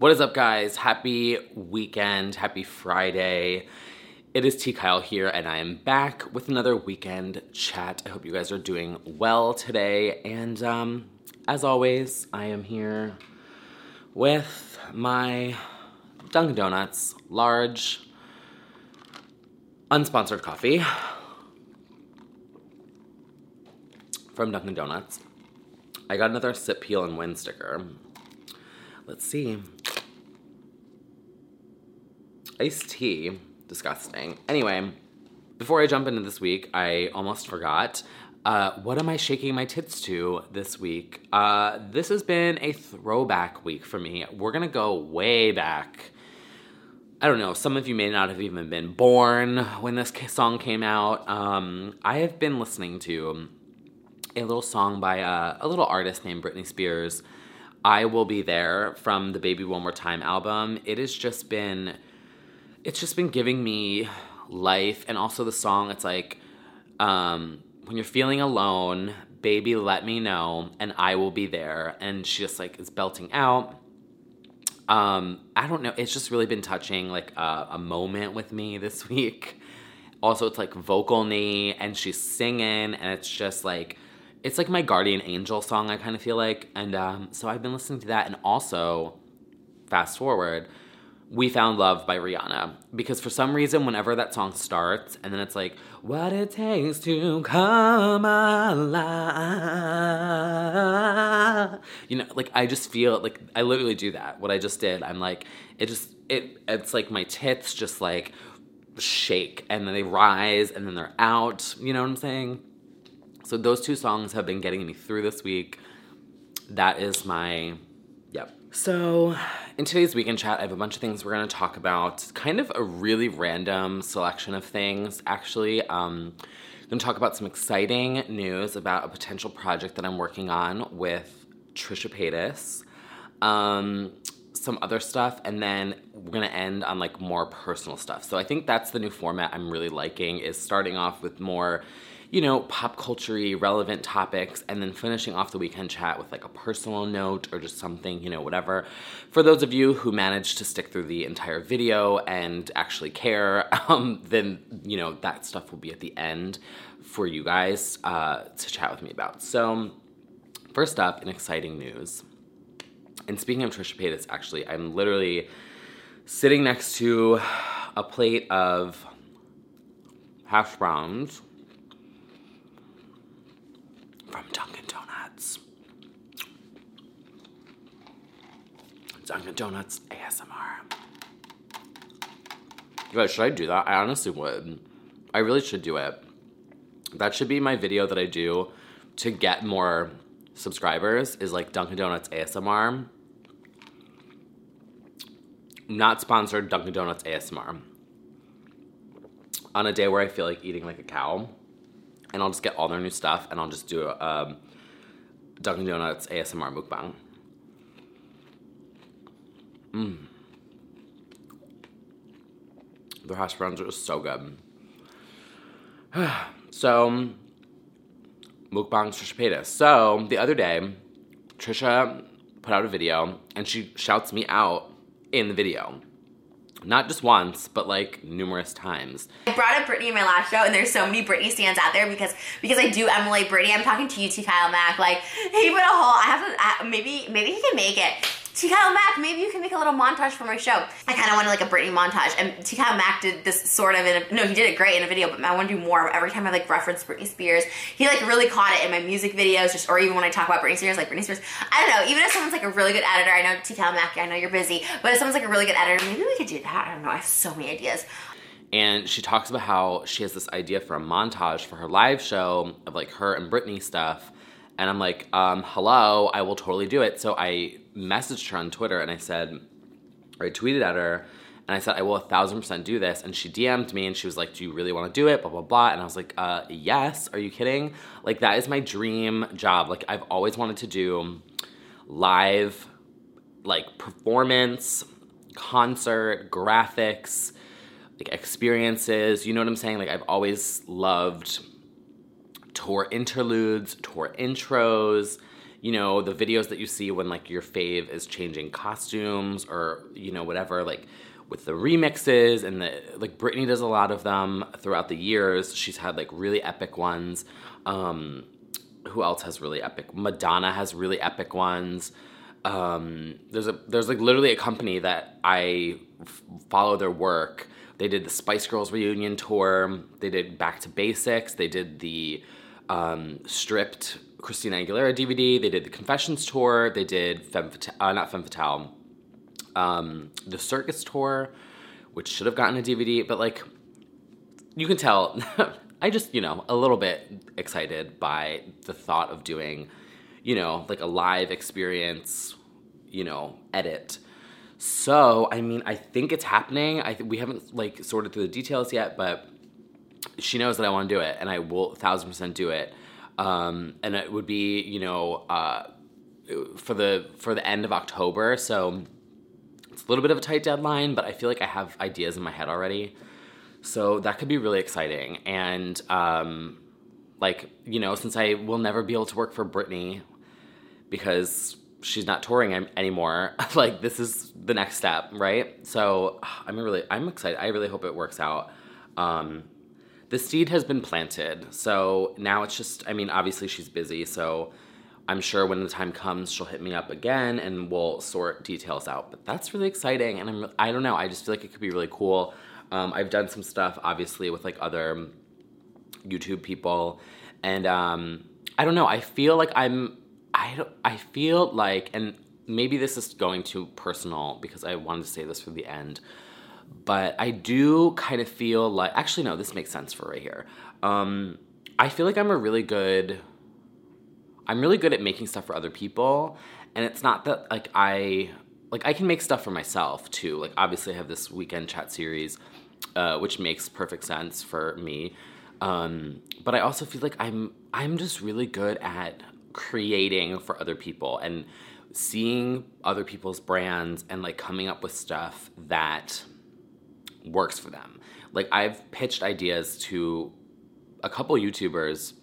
What is up, guys? Happy weekend. Happy Friday. It is T. Kyle here, and I am back with another weekend chat. I hope you guys are doing well today. And um, as always, I am here with my Dunkin' Donuts large unsponsored coffee from Dunkin' Donuts. I got another sip, peel, and win sticker. Let's see. Iced tea. Disgusting. Anyway, before I jump into this week, I almost forgot. Uh, what am I shaking my tits to this week? Uh, this has been a throwback week for me. We're gonna go way back. I don't know, some of you may not have even been born when this song came out. Um, I have been listening to a little song by a, a little artist named Britney Spears. I Will Be There from the Baby One More Time album. It has just been, it's just been giving me life. And also the song, it's like, um, when you're feeling alone, baby, let me know, and I will be there. And she just like is belting out. Um, I don't know. It's just really been touching like a, a moment with me this week. Also, it's like vocal knee, and she's singing, and it's just like it's like my guardian angel song. I kind of feel like, and um, so I've been listening to that, and also fast forward, we Found Love by Rihanna. Because for some reason, whenever that song starts, and then it's like, What it takes to come alive. You know, like I just feel like I literally do that. What I just did, I'm like, it just, it, it's like my tits just like shake and then they rise and then they're out. You know what I'm saying? So those two songs have been getting me through this week. That is my. So, in today's weekend chat, I have a bunch of things we're going to talk about. Kind of a really random selection of things, actually. Um, I'm going to talk about some exciting news about a potential project that I'm working on with Trisha Paytas. Um, some other stuff, and then we're gonna end on like more personal stuff. So I think that's the new format I'm really liking is starting off with more you know, pop culture relevant topics, and then finishing off the weekend chat with like a personal note or just something, you know, whatever. For those of you who managed to stick through the entire video and actually care, um, then, you know, that stuff will be at the end for you guys uh, to chat with me about. So, first up, in exciting news. And speaking of Trisha Paytas, actually, I'm literally sitting next to a plate of hash browns from Dunkin' Donuts. Dunkin' Donuts ASMR. Should I do that? I honestly would. I really should do it. That should be my video that I do to get more subscribers is like Dunkin' Donuts ASMR. Not sponsored Dunkin' Donuts ASMR. On a day where I feel like eating like a cow and I'll just get all their new stuff and I'll just do a um, Dunkin' Donuts ASMR mukbang. Mmm. Their hash browns are so good. so, mukbang Trisha Paytas. So, the other day, Trisha put out a video and she shouts me out in the video. Not just once, but like numerous times. I brought up Britney in my last show, and there's so many Britney stands out there because because I do emulate Britney. I'm talking to you, T. Kyle Mack. Like he put a whole. I have to uh, maybe maybe he can make it. T. Kyle Mack, maybe you can make a little montage for my show. I kind of wanted like a Britney montage, and T. Kyle Mack did this sort of in a, no, he did it great in a video, but I want to do more. Every time I like reference Britney Spears, he like really caught it in my music videos, just or even when I talk about Britney Spears, like Britney Spears. I don't know. Even if someone's like a really good editor, I know T. Kyle Mack, I know you're busy, but if someone's like a really good editor, maybe we could do that. I don't know. I have so many ideas. And she talks about how she has this idea for a montage for her live show of like her and Britney stuff And I'm like, um, hello, I will totally do it. So I messaged her on Twitter and I said, or I tweeted at her and I said, I will a thousand percent do this. And she DM'd me and she was like, Do you really want to do it? Blah, blah, blah. And I was like, uh, Yes. Are you kidding? Like, that is my dream job. Like, I've always wanted to do live, like, performance, concert, graphics, like, experiences. You know what I'm saying? Like, I've always loved tour interludes, tour intros, you know, the videos that you see when like your fave is changing costumes or, you know, whatever, like with the remixes and the like Britney does a lot of them throughout the years. She's had like really epic ones. Um who else has really epic? Madonna has really epic ones. Um, there's a there's like literally a company that I f- follow their work. They did the Spice Girls reunion tour. They did Back to Basics. They did the um, stripped Christina Aguilera DVD. They did the Confessions tour. They did Femme Fatale, uh, not Femme Fatale, um, the Circus tour, which should have gotten a DVD, but like you can tell, I just you know a little bit excited by the thought of doing, you know, like a live experience, you know, edit. So I mean, I think it's happening. I th- we haven't like sorted through the details yet, but she knows that I want to do it, and I will thousand percent do it. Um, and it would be, you know, uh, for the for the end of October. So it's a little bit of a tight deadline, but I feel like I have ideas in my head already. So that could be really exciting. And um, like, you know, since I will never be able to work for Britney because she's not touring anymore, like this is the next step, right? So I'm really I'm excited. I really hope it works out. Um, the seed has been planted. So now it's just, I mean, obviously she's busy. So I'm sure when the time comes, she'll hit me up again and we'll sort details out. But that's really exciting. And I'm, I don't know, I just feel like it could be really cool. Um, I've done some stuff, obviously, with like other YouTube people. And um, I don't know, I feel like I'm, I, don't, I feel like, and maybe this is going too personal because I wanted to say this for the end but I do kind of feel like actually no, this makes sense for right here. Um, I feel like I'm a really good. I'm really good at making stuff for other people, and it's not that like I like I can make stuff for myself too. Like obviously I have this weekend chat series, uh, which makes perfect sense for me. Um, but I also feel like I'm I'm just really good at creating for other people and seeing other people's brands and like coming up with stuff that works for them. Like I've pitched ideas to a couple YouTubers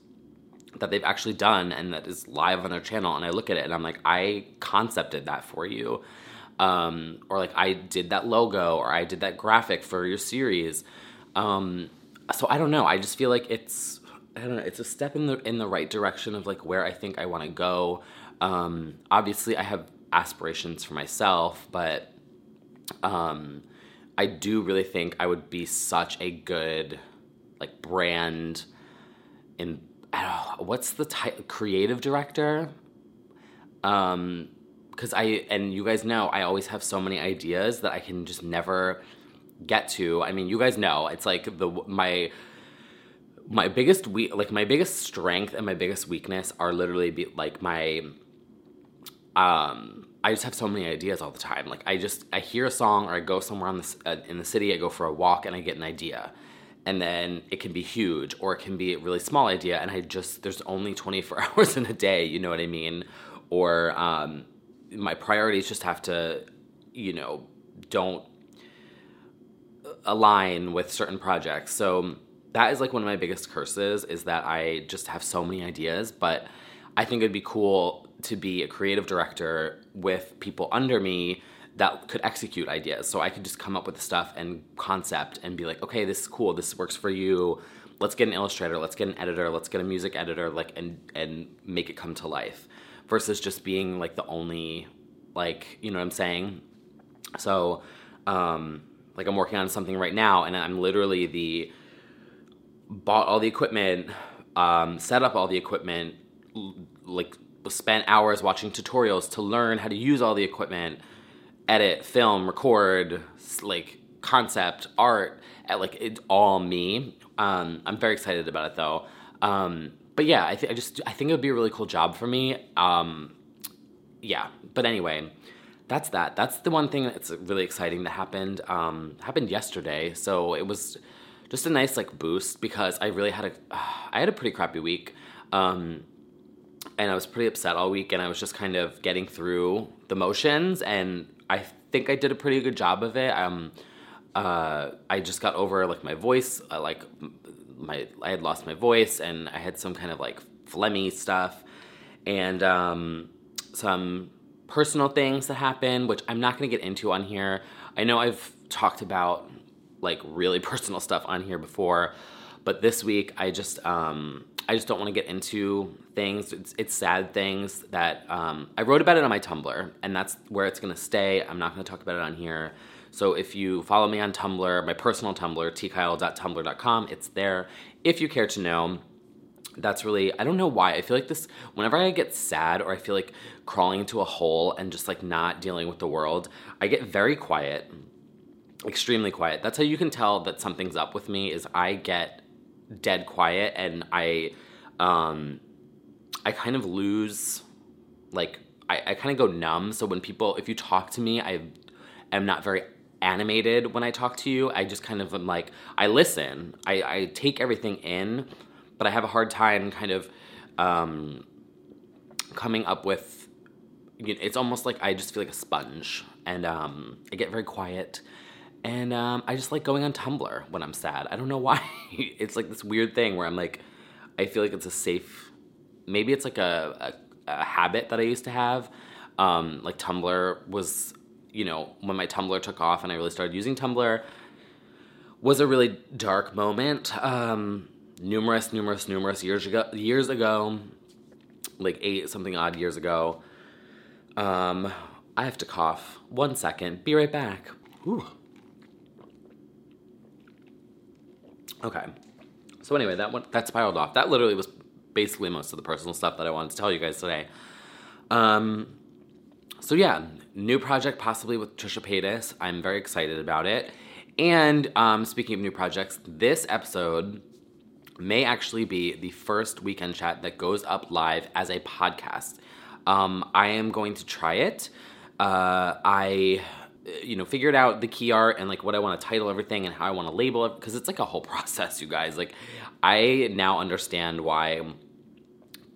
that they've actually done and that is live on their channel and I look at it and I'm like I concepted that for you. Um, or like I did that logo or I did that graphic for your series. Um, so I don't know. I just feel like it's I don't know, it's a step in the in the right direction of like where I think I want to go. Um, obviously I have aspirations for myself, but um, I do really think I would be such a good like brand in know, what's the type creative director um because I and you guys know I always have so many ideas that I can just never get to. I mean, you guys know it's like the my my biggest we like my biggest strength and my biggest weakness are literally be, like my um I just have so many ideas all the time. Like I just I hear a song or I go somewhere on the, uh, in the city, I go for a walk and I get an idea. And then it can be huge or it can be a really small idea and I just there's only 24 hours in a day, you know what I mean? Or um my priorities just have to you know, don't align with certain projects. So that is like one of my biggest curses is that I just have so many ideas, but I think it'd be cool to be a creative director with people under me that could execute ideas. So I could just come up with stuff and concept and be like, okay, this is cool. This works for you. Let's get an illustrator. Let's get an editor. Let's get a music editor. Like and and make it come to life, versus just being like the only, like you know what I'm saying. So, um, like I'm working on something right now, and I'm literally the bought all the equipment, um, set up all the equipment, like spent hours watching tutorials to learn how to use all the equipment, edit, film, record, like concept, art, at like it's all me. Um, I'm very excited about it though. Um, but yeah, I, th- I just I think it would be a really cool job for me. Um, yeah, but anyway, that's that. That's the one thing that's really exciting that happened. Um, happened yesterday, so it was just a nice like boost because I really had a uh, I had a pretty crappy week. Um, and I was pretty upset all week, and I was just kind of getting through the motions, and I think I did a pretty good job of it. Um, uh, I just got over like my voice, uh, like my I had lost my voice, and I had some kind of like phlegmy stuff, and um, some personal things that happened, which I'm not to get into on here. I know I've talked about like really personal stuff on here before, but this week I just um, I just don't want to get into things. It's, it's sad things that um, I wrote about it on my Tumblr, and that's where it's gonna stay. I'm not gonna talk about it on here. So if you follow me on Tumblr, my personal Tumblr, tkyle.tumblr.com, it's there. If you care to know, that's really I don't know why. I feel like this whenever I get sad or I feel like crawling into a hole and just like not dealing with the world, I get very quiet. Extremely quiet. That's how you can tell that something's up with me is I get dead quiet and I um I kind of lose like I, I kind of go numb. So when people if you talk to me, I am not very animated when I talk to you. I just kind of am like I listen. I, I take everything in, but I have a hard time kind of um coming up with you know, it's almost like I just feel like a sponge and um I get very quiet and um, I just like going on Tumblr when I'm sad. I don't know why. it's like this weird thing where I'm like, I feel like it's a safe. Maybe it's like a, a, a habit that I used to have. Um, like Tumblr was, you know, when my Tumblr took off and I really started using Tumblr, was a really dark moment. Um, numerous, numerous, numerous years ago. Years ago, like eight something odd years ago. Um, I have to cough. One second. Be right back. Ooh. Okay. So anyway, that one that spiraled off. That literally was basically most of the personal stuff that I wanted to tell you guys today. Um, so yeah, new project possibly with Trisha Paytas. I'm very excited about it. And um, speaking of new projects, this episode may actually be the first weekend chat that goes up live as a podcast. Um, I am going to try it. Uh, I you know figured out the key art and like what i want to title everything and how i want to label it because it's like a whole process you guys. Like i now understand why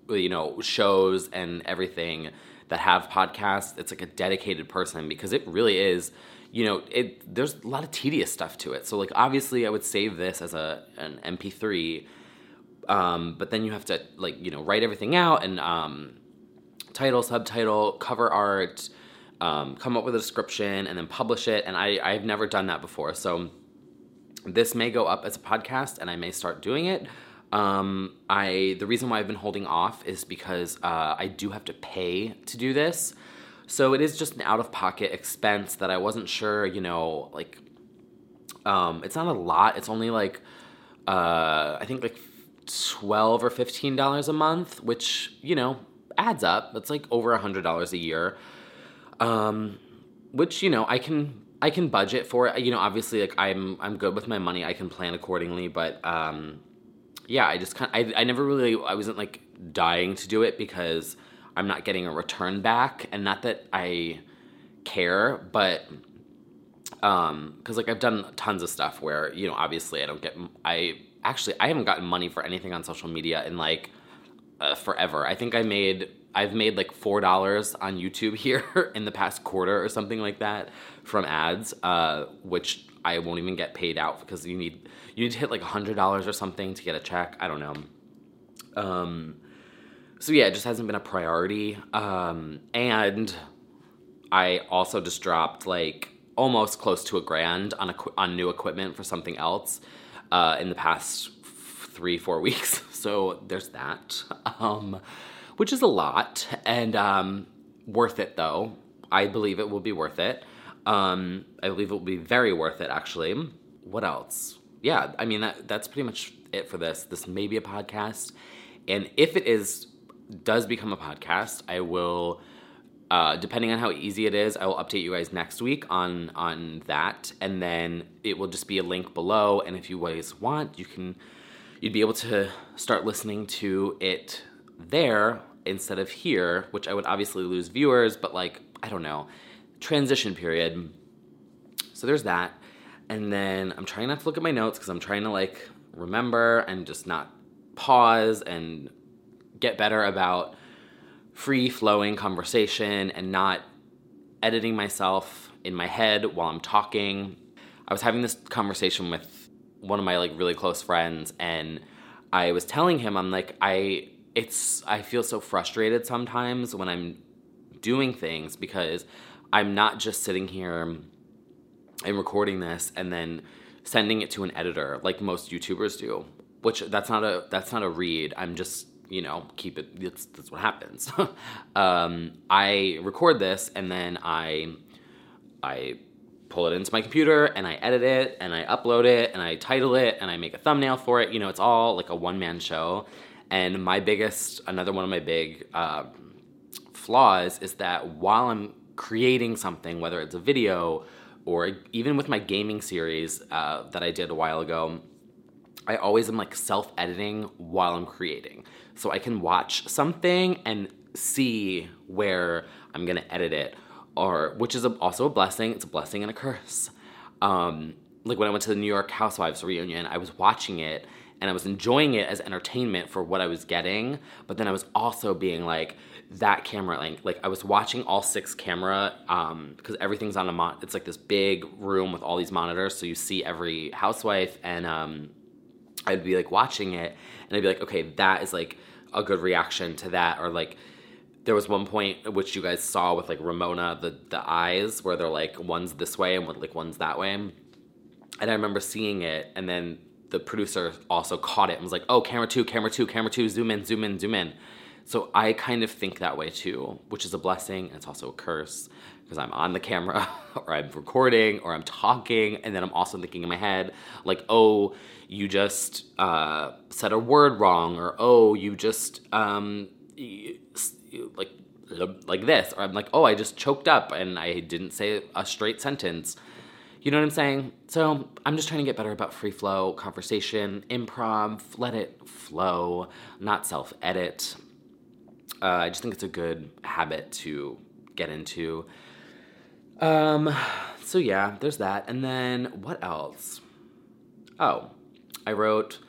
you know shows and everything that have podcasts it's like a dedicated person because it really is you know it there's a lot of tedious stuff to it. So like obviously i would save this as a an mp3 um, but then you have to like you know write everything out and um, title subtitle cover art um, come up with a description and then publish it. And I, I've never done that before. So this may go up as a podcast and I may start doing it. Um, I the reason why I've been holding off is because uh, I do have to pay to do this, so it is just an out of pocket expense that I wasn't sure. You know, like um, it's not a lot. It's only like uh, I think like twelve or fifteen dollars a month, which you know adds up. It's like over a hundred dollars a year um, which you know I can I can budget for it. You know, obviously, like I'm I'm good with my money. I can plan accordingly. But um, yeah, I just kind I I never really I wasn't like dying to do it because I'm not getting a return back, and not that I care, but um, because like I've done tons of stuff where you know obviously I don't get I actually I haven't gotten money for anything on social media in like uh, forever. I think I made I've made like four dollars on YouTube here in the past quarter or something like that from ads, uh, which I won't even get paid out because you need you need to hit like hundred dollars or something to get a check. I don't know. Um, so yeah, it just hasn't been a priority. Um, and I also just dropped like almost close to a grand on a, on new equipment for something else uh, in the past three four weeks. So there's that. Um, which is a lot and um, worth it though. I believe it will be worth it. Um, I believe it will be very worth it actually. What else? Yeah, I mean that that's pretty much it for this. This may be a podcast, and if it is does become a podcast, I will. Uh, depending on how easy it is, I will update you guys next week on on that, and then it will just be a link below. And if you guys want, you can you'd be able to start listening to it there instead of here, which I would obviously lose viewers, but like, I don't know, transition period. So there's that. And then I'm trying not to look at my notes because I'm trying to like remember and just not pause and get better about free flowing conversation and not editing myself in my head while I'm talking. I was having this conversation with one of my like really close friends and I was telling him I'm like I it's I feel so frustrated sometimes when I'm doing things because I'm not just sitting here and recording this and then sending it to an editor like most YouTubers do. Which that's not a that's not a read. I'm just you know keep it. That's, that's what happens. um, I record this and then I I pull it into my computer and I edit it and I upload it and I title it and I make a thumbnail for it. You know, it's all like a one man show. And my biggest, another one of my big uh, flaws is that while I'm creating something, whether it's a video or even with my gaming series uh, that I did a while ago, I always am like self editing while I'm creating. So I can watch something and see where I'm gonna edit it or which is a, also a blessing. It's a blessing and a curse. Um, like when I went to the New York Housewives reunion, I was watching it and I was enjoying it as entertainment for what I was getting, but then I was also being like that camera like like I was watching all six camera um because everything's on a mon it's like this big room with all these monitors so you see every housewife and um I'd be like watching it and I'd be like okay that is like a good reaction to that or like there was one point which you guys saw with like Ramona, the the eyes where they're like one's this way and like one's that way. And I remember seeing it, and then the producer also caught it and was like, "Oh, camera two, camera two, camera two, zoom in, zoom in, zoom in." So I kind of think that way too, which is a blessing and it's also a curse because I'm on the camera or I'm recording or I'm talking, and then I'm also thinking in my head like, "Oh, you just uh, said a word wrong," or "Oh, you just." Um, like like this or i'm like oh i just choked up and i didn't say a straight sentence you know what i'm saying? So i'm just trying to get better about free flow conversation improv let it flow not self edit uh, i just think it's a good habit to get into. Um so yeah there's that. And then what else? Oh i wrote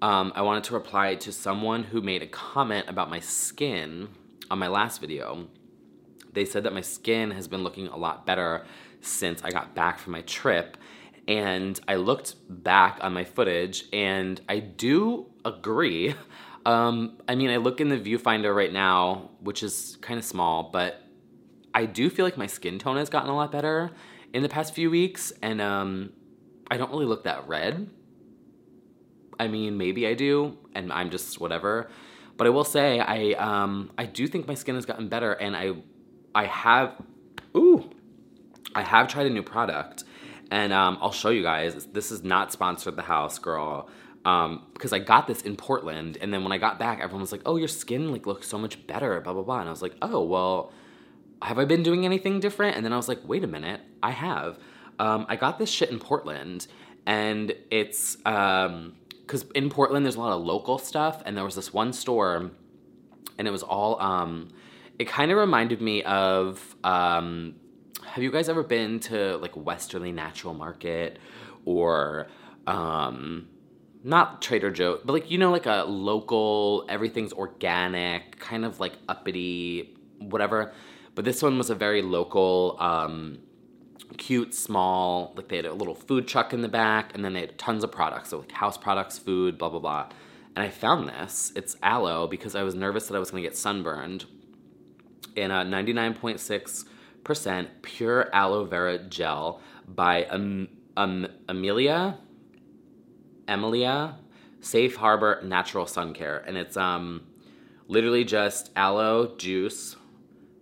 um, I wanted to reply to someone who made a comment about my skin on my last video, they said that my skin has been looking a lot better since I got back from my trip. And I looked back on my footage and I do agree. Um, I mean, I look in the viewfinder right now, which is kind of small, but I do feel like my skin tone has gotten a lot better in the past few weeks. And um, I don't really look that red. I mean, maybe I do, and I'm just whatever. But I will say, I um, I do think my skin has gotten better, and I I have ooh, I have tried a new product, and um, I'll show you guys. This is not sponsored the house, girl. Um, because I got this in Portland, and then when I got back, everyone was like, "Oh, your skin like looks so much better," blah blah blah, and I was like, "Oh, well, have I been doing anything different?" And then I was like, "Wait a minute, I have." Um, I got this shit in Portland, and it's um, because in Portland there's a lot of local stuff, and there was this one store, and it was all. Um, it kind of reminded me of. Have you guys ever been to like Westerly Natural Market or um, not Trader Joe, but like you know, like a local, everything's organic, kind of like uppity, whatever. But this one was a very local, um, cute, small, like they had a little food truck in the back, and then they had tons of products, so like house products, food, blah blah blah. And I found this. It's aloe because I was nervous that I was gonna get sunburned. In a 99.6% pure aloe vera gel by um, um, Amelia, Emilia, Safe Harbor Natural Sun Care, and it's um literally just aloe juice,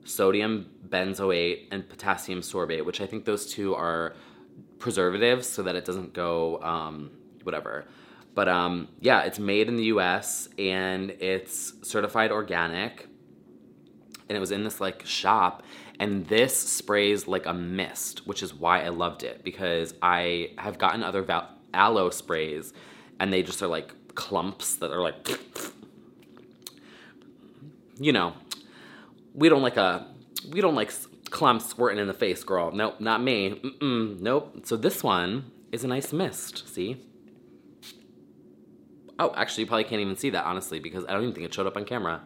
sodium benzoate and potassium sorbate, which I think those two are preservatives so that it doesn't go um, whatever. But um, yeah, it's made in the US and it's certified organic. And it was in this like shop. And this sprays like a mist, which is why I loved it because I have gotten other val- aloe sprays and they just are like clumps that are like, you know, we don't like a, we don't like clumps squirting in the face, girl. Nope, not me. Mm-mm, nope. So this one is a nice mist. See? Oh, actually, you probably can't even see that, honestly, because I don't even think it showed up on camera.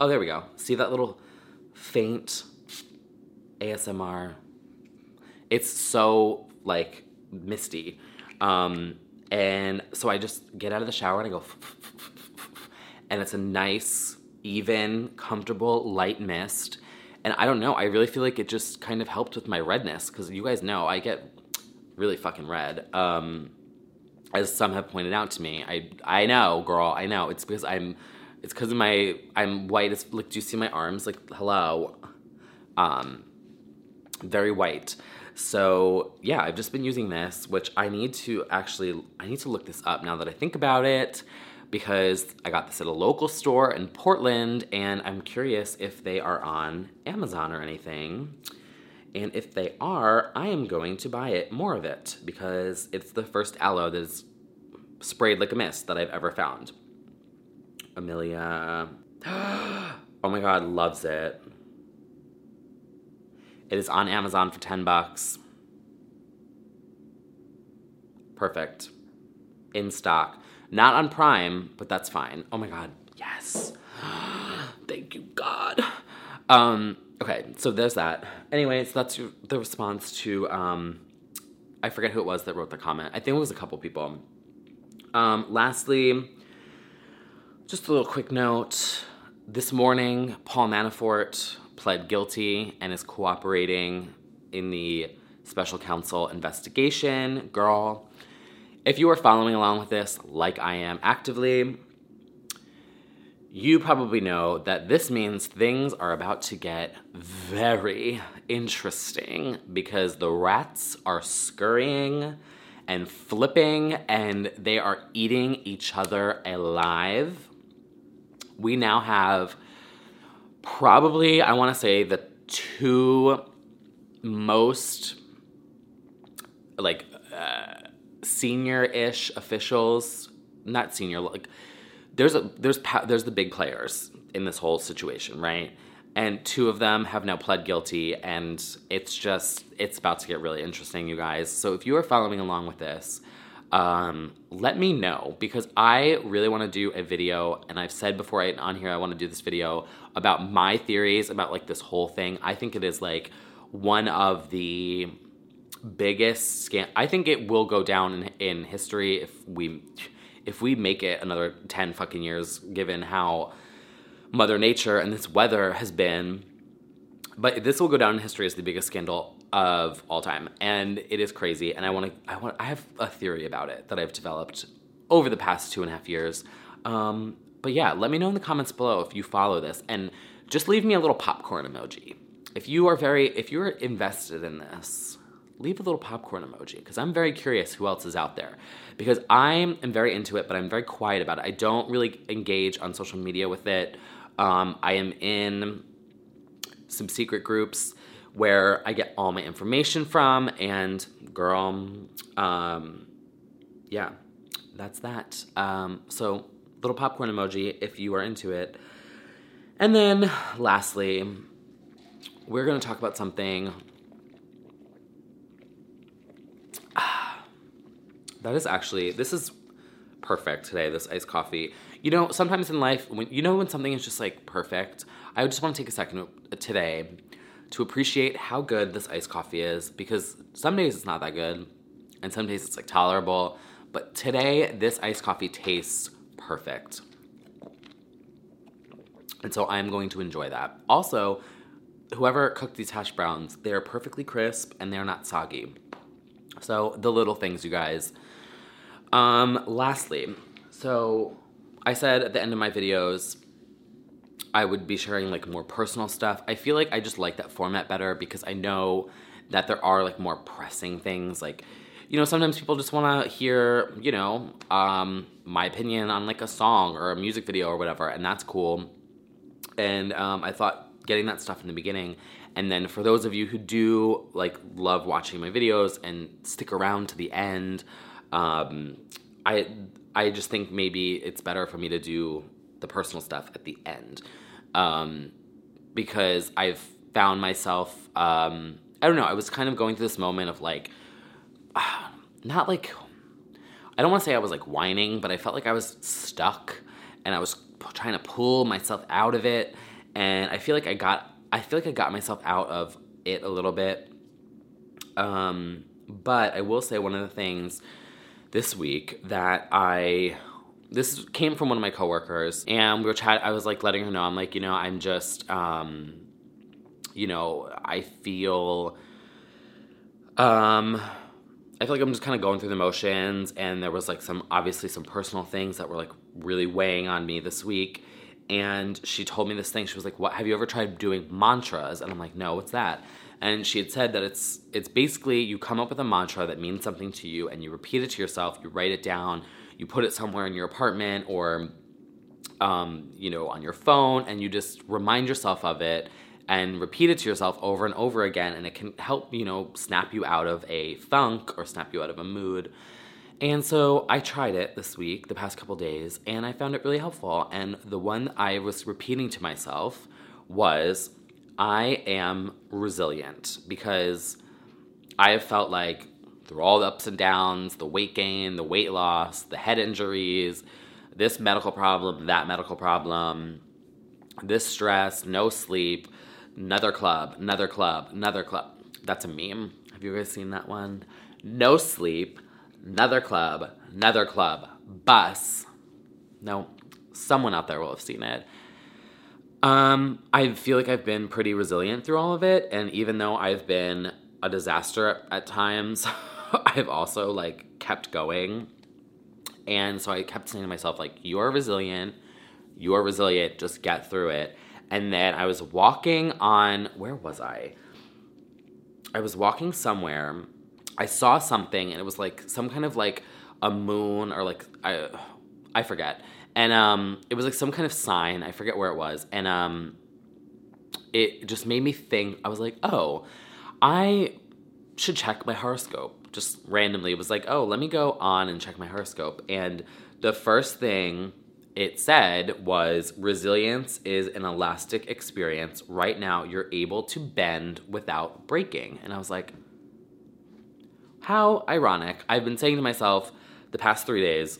Oh, there we go. See that little faint ASMR? It's so, like, misty. Um, and so I just get out of the shower and I go, and it's a nice, even, comfortable, light mist. And I don't know, I really feel like it just kind of helped with my redness, because you guys know I get really fucking red. Um, as some have pointed out to me. I I know, girl. I know. It's because I'm. It's because of my. I'm white. It's like, do you see my arms? Like, hello. Um, very white. So yeah, I've just been using this, which I need to actually. I need to look this up now that I think about it, because I got this at a local store in Portland, and I'm curious if they are on Amazon or anything. And if they are, I am going to buy it, more of it, because it's the first aloe that is sprayed like a mist that I've ever found. Amelia, oh my god, loves it. It is on Amazon for 10 bucks. Perfect. In stock. Not on Prime, but that's fine. Oh my god, yes. Thank you, God. Um, okay, so there's that. Anyways, that's the response to um I forget who it was that wrote the comment. I think it was a couple people. Um, lastly, just a little quick note. This morning, Paul Manafort pled guilty and is cooperating in the special counsel investigation. Girl, if you are following along with this, like I am actively, you probably know that this means things are about to get very interesting because the rats are scurrying and flipping and they are eating each other alive. We now have probably, I want to say, the two most like uh, senior-ish officials, not senior, like there's a there's there's the big players in this whole situation, right? And two of them have now pled guilty, and it's just it's about to get really interesting, you guys. So if you are following along with this, um, let me know because I really want to do a video, and I've said before I, on here I want to do this video about my theories about like this whole thing. I think it is like one of the biggest scam. I think it will go down in, in history if we if we make it another 10 fucking years, given how Mother Nature and this weather has been. But this will go down in history as the biggest scandal of all time, and it is crazy. And I want to, I want, I have a theory about it that I've developed over the past two and a half years. Um, but yeah, let me know in the comments below if you follow this, and just leave me a little popcorn emoji. If you are very, if you're invested in this, leave a little popcorn emoji because I'm very curious who else is out there. Because I am very into it, but I'm very quiet about it. I don't really engage on social media with it. Um, I am in some secret groups where I get all my information from, and girl, um, yeah, that's that. Um, so, little popcorn emoji if you are into it. And then, lastly, we're gonna talk about something That is actually this is perfect today. This iced coffee. You know, sometimes in life, when you know when something is just like perfect, I just want to take a second today to appreciate how good this iced coffee is because some days it's not that good, and some days it's like tolerable. But today, this iced coffee tastes perfect. And so I'm going to enjoy that. Also, whoever cooked these hash browns, they're perfectly crisp and they're not soggy. So, the little things, you guys. Um, lastly, so I said at the end of my videos, I would be sharing like more personal stuff. I feel like I just like that format better because I know that there are like more pressing things. Like, you know, sometimes people just want to hear, you know, um, my opinion on like a song or a music video or whatever, and that's cool. And um, I thought getting that stuff in the beginning. And then for those of you who do like love watching my videos and stick around to the end, um, I I just think maybe it's better for me to do the personal stuff at the end. Um, because I've found myself, um, I don't know, I was kind of going through this moment of like, not like, I don't want to say I was like whining, but I felt like I was stuck and I was trying to pull myself out of it. And I feel like I got, I feel like I got myself out of it a little bit. Um, but I will say one of the things this week that I this came from one of my coworkers and we were chatting I was like letting her know I'm like you know I'm just um you know I feel um I feel like I'm just kind of going through the motions and there was like some obviously some personal things that were like really weighing on me this week and she told me this thing. She was like what have you ever tried doing mantras? And I'm like no what's that? And she had said that it's it's basically you come up with a mantra that means something to you and you repeat it to yourself you write it down you put it somewhere in your apartment or um, you know on your phone and you just remind yourself of it and repeat it to yourself over and over again and it can help you know snap you out of a funk or snap you out of a mood and so I tried it this week, the past couple days, and I found it really helpful. And the one I was repeating to myself was I am resilient because I have felt like through all the ups and downs, the weight gain, the weight loss, the head injuries, this medical problem, that medical problem, this stress, no sleep, another club, another club, another club. That's a meme. Have you guys seen that one? No sleep, another club, another club, bus. No, someone out there will have seen it. Um, I feel like I've been pretty resilient through all of it, and even though I've been a disaster at, at times, I've also like kept going. And so I kept saying to myself, like, you are resilient, you are resilient, just get through it. And then I was walking on, where was I? I was walking somewhere. I saw something, and it was like some kind of like a moon or like, I, I forget and um, it was like some kind of sign. I forget where it was, and um, it just made me think. I was like, oh, I should check my horoscope. Just randomly, was like, oh, let me go on and check my horoscope. And the first thing it said was resilience is an elastic experience. Right now, you're able to bend without breaking. And I was like, how ironic. I've been saying to myself the past three days,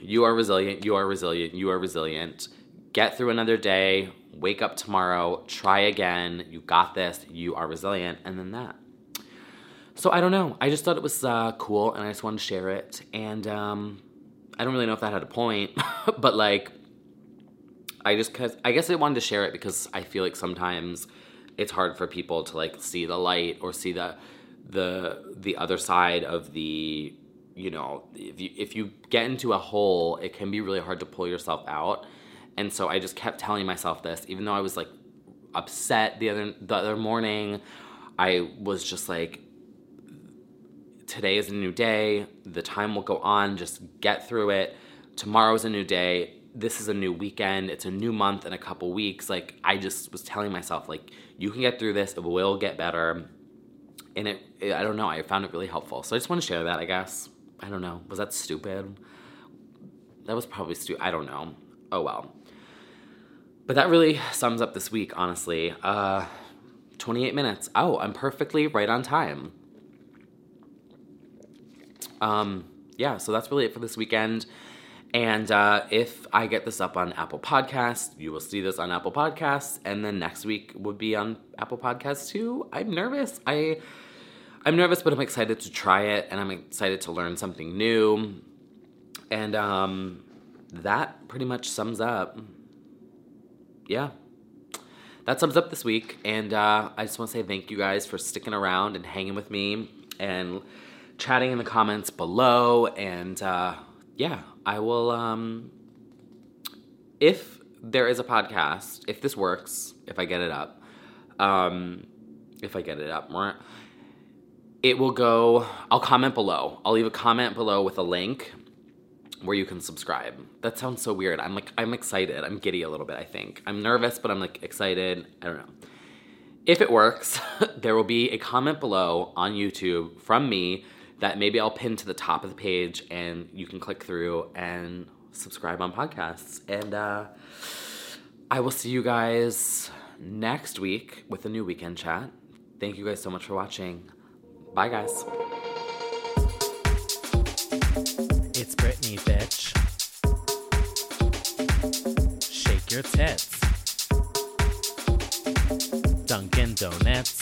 you are resilient, you are resilient, you are resilient. Get through another day, wake up tomorrow, try again. You got this, you are resilient, and then that. So I don't know. I just thought it was uh, cool and I just wanted to share it. And um, I don't really know if that had a point, but like, I just, cause, I guess I wanted to share it because I feel like sometimes it's hard for people to like see the light or see the the the other side of the you know, if you if you get into a hole, it can be really hard to pull yourself out. And so I just kept telling myself this, even though I was like upset the other the other morning. I was just like, today is a new day. The time will go on. Just get through it. Tomorrow's a new day. This is a new weekend. It's a new month in a couple weeks. Like I just was telling myself, like you can get through this. It will get better. And it, it I don't know. I found it really helpful. So I just want to share that. I guess. I don't know. Was that stupid? That was probably stupid. I don't know. Oh well. But that really sums up this week, honestly. Uh, 28 minutes. Oh, I'm perfectly right on time. Um, yeah, so that's really it for this weekend. And uh, if I get this up on Apple Podcasts, you will see this on Apple Podcasts, and then next week would be on Apple Podcasts too. I'm nervous. I I'm nervous, but I'm excited to try it, and I'm excited to learn something new. And um, that pretty much sums up. Yeah. That sums up this week, and uh, I just want to say thank you guys for sticking around and hanging with me and chatting in the comments below. And uh, yeah, I will. Um, if there is a podcast, if this works, if I get it up, um, if I get it up, more, it will go, I'll comment below. I'll leave a comment below with a link where you can subscribe. That sounds so weird. I'm like, I'm excited. I'm giddy a little bit, I think. I'm nervous, but I'm like excited. I don't know. If it works, there will be a comment below on YouTube from me that maybe I'll pin to the top of the page and you can click through and subscribe on podcasts. And uh, I will see you guys next week with a new weekend chat. Thank you guys so much for watching. Bye, guys. It's Britney, bitch. Shake your tits. Dunkin' Donuts.